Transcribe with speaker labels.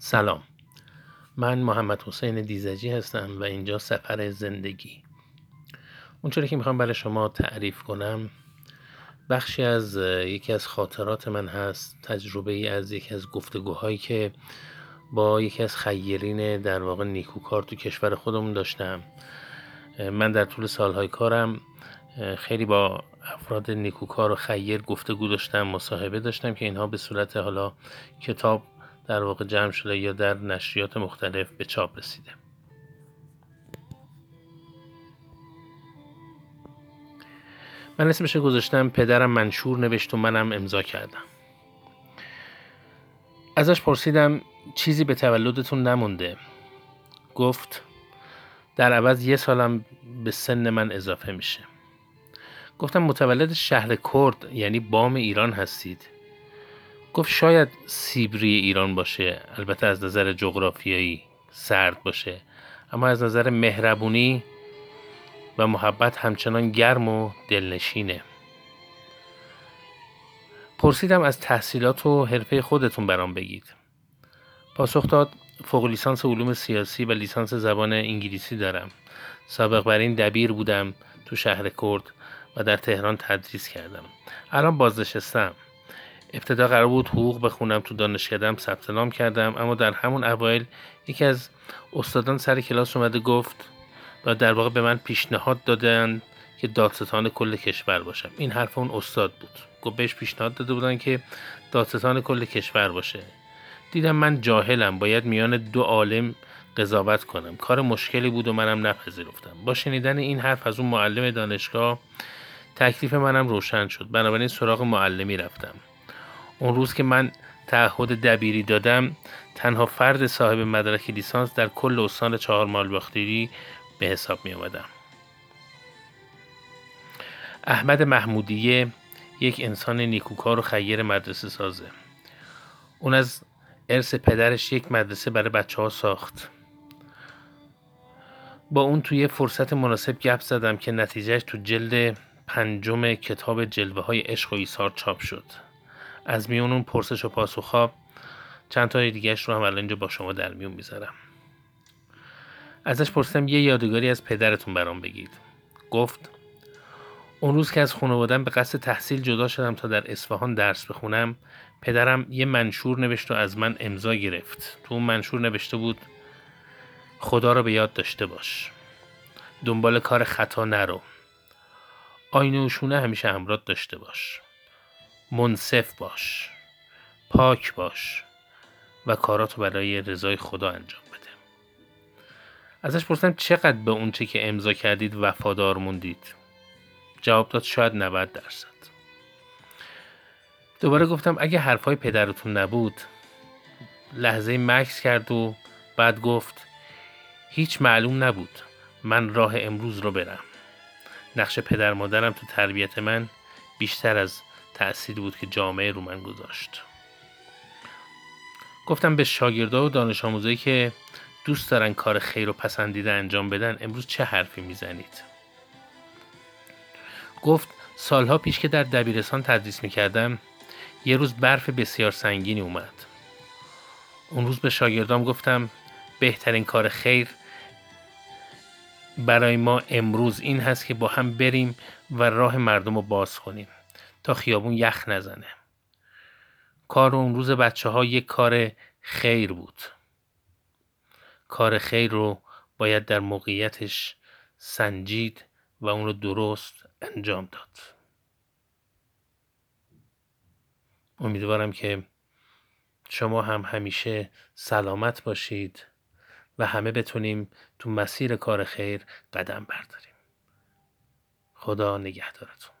Speaker 1: سلام. من محمد حسین دیزجی هستم و اینجا سفر زندگی. اونچوری که می‌خوام برای شما تعریف کنم بخشی از یکی از خاطرات من هست تجربه ای از یکی از گفتگوهایی که با یکی از خیرین در واقع نیکوکار تو کشور خودمون داشتم. من در طول سالهای کارم خیلی با افراد نیکوکار و خیر گفتگو داشتم مصاحبه داشتم که اینها به صورت حالا کتاب در واقع جمع شده یا در نشریات مختلف به چاپ رسیده. من اسمش گذاشتم پدرم منشور نوشت و منم امضا کردم. ازش پرسیدم چیزی به تولدتون نمونده. گفت در عوض یه سالم به سن من اضافه میشه. گفتم متولد شهر کرد یعنی بام ایران هستید. گفت شاید سیبری ایران باشه البته از نظر جغرافیایی سرد باشه اما از نظر مهربونی و محبت همچنان گرم و دلنشینه. پرسیدم از تحصیلات و حرفه خودتون برام بگید. پاسخ داد فوق لیسانس علوم سیاسی و لیسانس زبان انگلیسی دارم. سابق بر این دبیر بودم تو شهر کرد و در تهران تدریس کردم. الان بازنشستم. ابتدا قرار بود حقوق بخونم تو دانشکدم ثبت نام کردم. اما در همون اوایل یکی از استادان سر کلاس اومده گفت و در واقع به من پیشنهاد دادن که دادستان کل کشور باشم. این حرف اون استاد بود. گفت بهش پیشنهاد داده بودن که دادستان کل کشور باشه. دیدم من جاهلم باید میان دو عالم قضاوت کنم. کار مشکلی بود و منم نپذیرفتم. با شنیدن این حرف از اون معلم دانشگاه تکلیف منم روشن شد. بنابراین سراغ معلمی رفتم. اون روز که من تعهد دبیری دادم تنها فرد صاحب مدرک لیسانس در کل استان چهار مال باختری به حساب می آمدم. احمد محمودیه یک انسان نیکوکار و خیر مدرسه سازه. اون از ارث پدرش یک مدرسه برای بچه ها ساخت. با اون توی فرصت مناسب گپ زدم که نتیجهش تو جلد پنجم کتاب جلوه های عشق و ایثار چاپ شد. از میون اون پرسش و پاسخ چند تا دیگهش رو هم الان اینجا با شما در میون می‌ذارم. ازش پرسیدم یه یادگاری از پدرتون برام بگید. گفت اون روز که از خانوادم به قصد تحصیل جدا شدم تا در اصفهان درس بخونم پدرم یه منشور نوشت و از من امضا گرفت. تو اون منشور نوشته بود خدا را به یاد داشته باش. دنبال کار خطا نرو. آینه و شونه همیشه همراه داشته باش. منصف باش پاک باش و کاراتو برای رضای خدا انجام بده. ازش پرسیدم چقدر به اونچه که امضا کردید وفادار موندید؟ جواب داد شاید 90 درصد. دوباره گفتم اگه حرفای پدرتون نبود لحظه مکس کرد و بعد گفت هیچ معلوم نبود من راه امروز رو برم. نقش پدر مادرم تو تربیت من بیشتر از تأثیری بود که جامعه رو من گذاشت. گفتم به شاگردا و دانش آموزایی که دوست دارن کار خیر و پسندیده انجام بدن امروز چه حرفی می‌زنید؟ گفت سالها پیش که در دبیرستان تدریس می‌کردم یه روز برف بسیار سنگینی اومد. اون روز به شاگردام گفتم بهترین کار خیر برای ما امروز این هست که با هم بریم و راه مردم رو باز کنیم. تا خیابون یخ نزنه. کار اون روز بچه ها یک کار خیر بود. کار خیر رو باید در موقعیتش سنجید و اون رو درست انجام داد. امیدوارم که شما هم همیشه سلامت باشید و همه بتونیم تو مسیر کار خیر قدم برداریم. خدا نگهدارتون.